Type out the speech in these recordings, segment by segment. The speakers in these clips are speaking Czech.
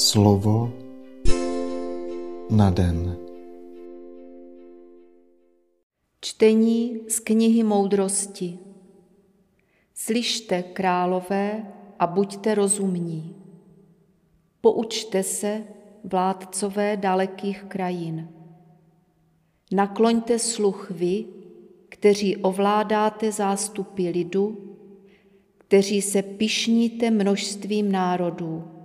Slovo na den. Čtení z knihy moudrosti. Slyšte, králové, a buďte rozumní. Poučte se, vládcové dalekých krajin. Nakloňte sluch vy, kteří ovládáte zástupy lidu, kteří se pišníte množstvím národů.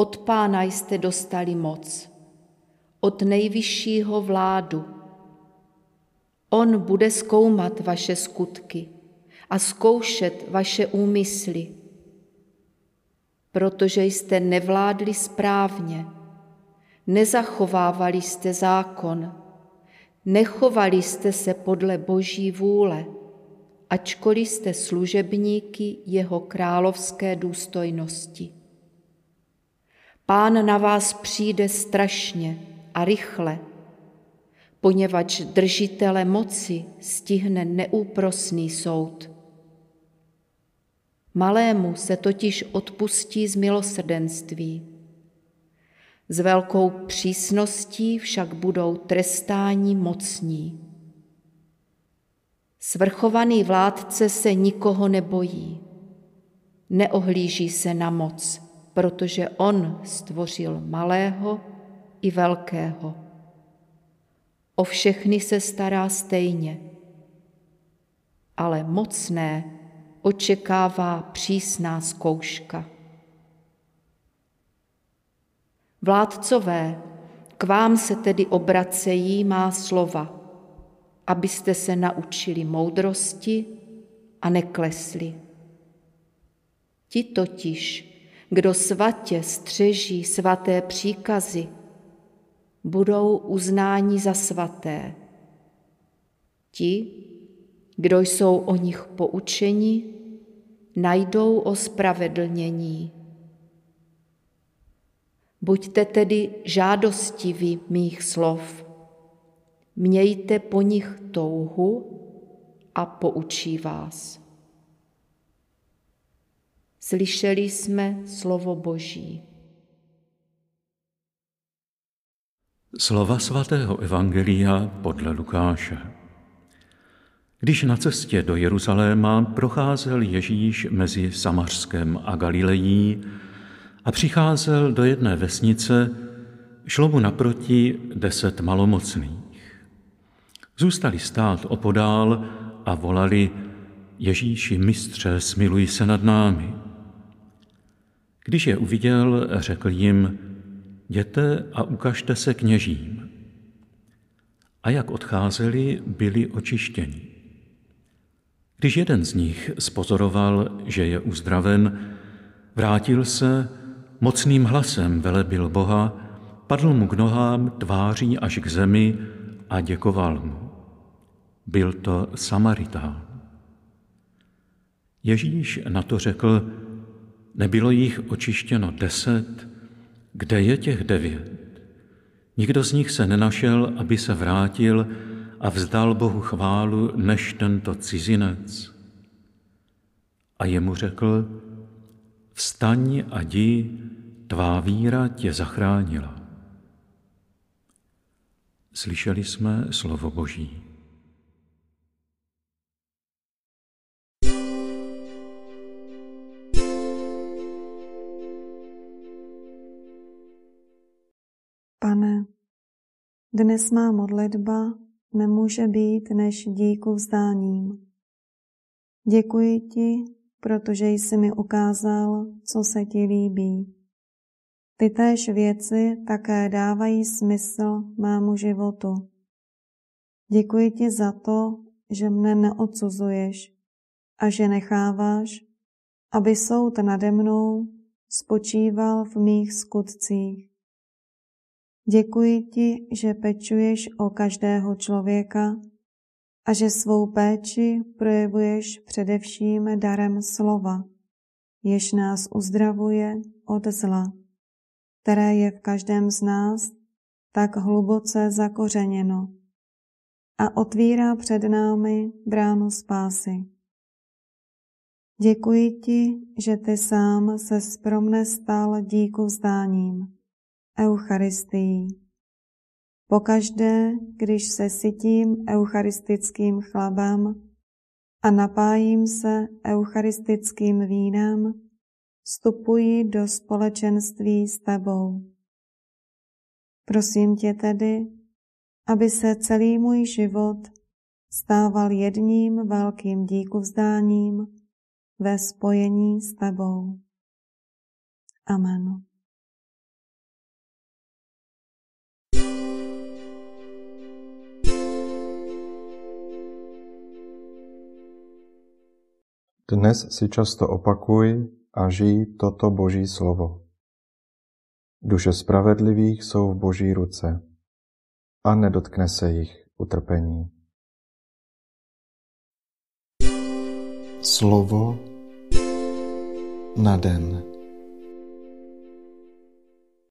Od pána jste dostali moc, od nejvyššího vládu. On bude zkoumat vaše skutky a zkoušet vaše úmysly, protože jste nevládli správně, nezachovávali jste zákon, nechovali jste se podle boží vůle, ačkoliv jste služebníky jeho královské důstojnosti. Pán na vás přijde strašně a rychle, poněvadž držitele moci stihne neúprosný soud. Malému se totiž odpustí z milosrdenství. S velkou přísností však budou trestáni mocní. Svrchovaný vládce se nikoho nebojí, neohlíží se na moc, protože on stvořil malého i velkého. O všechny se stará stejně, ale mocné očekává přísná zkouška. Vládcové, k vám se tedy obracejí má slova – abyste se naučili moudrosti a neklesli. Ti totiž, kdo svatě střeží svaté příkazy, budou uznáni za svaté. Ti, kdo jsou o nich poučeni, najdou ospravedlnění. Buďte tedy žádostiví mých slov Mějte po nich touhu a poučí vás. Slyšeli jsme slovo Boží. Slova svatého Evangelia podle Lukáše. Když na cestě do Jeruzaléma procházel Ježíš mezi Samařskem a Galilejí a přicházel do jedné vesnice, šlo mu naproti deset malomocných. Zůstali stát opodál a volali Ježíši mistře, smiluj se nad námi. Když je uviděl, řekl jim, jděte a ukažte se kněžím. A jak odcházeli, byli očištěni. Když jeden z nich spozoroval, že je uzdraven, vrátil se, mocným hlasem velebil Boha, padl mu k nohám tváří až k zemi a děkoval mu. Byl to Samaritán. Ježíš na to řekl, nebylo jich očištěno deset, kde je těch devět? Nikdo z nich se nenašel, aby se vrátil a vzdal Bohu chválu, než tento cizinec. A jemu řekl, vstaň a jdi, tvá víra tě zachránila. Slyšeli jsme slovo Boží. Pane, dnes má modlitba nemůže být než díku vzdáním. Děkuji ti, protože jsi mi ukázal, co se ti líbí. Ty též věci také dávají smysl mému životu. Děkuji ti za to, že mne neodsuzuješ a že necháváš, aby soud nade mnou spočíval v mých skutcích. Děkuji ti, že pečuješ o každého člověka a že svou péči projevuješ především darem slova, jež nás uzdravuje od zla, které je v každém z nás tak hluboce zakořeněno a otvírá před námi bránu spásy. Děkuji ti, že ty sám se spromne stal díku vzdáním, Eucharistií. Pokaždé, když se sytím eucharistickým chlebem a napájím se eucharistickým vínem, vstupuji do společenství s tebou. Prosím tě tedy, aby se celý můj život stával jedním velkým díku vzdáním ve spojení s tebou. Amen. Dnes si často opakuj a žij toto Boží slovo. Duše spravedlivých jsou v Boží ruce a nedotkne se jich utrpení. Slovo na den.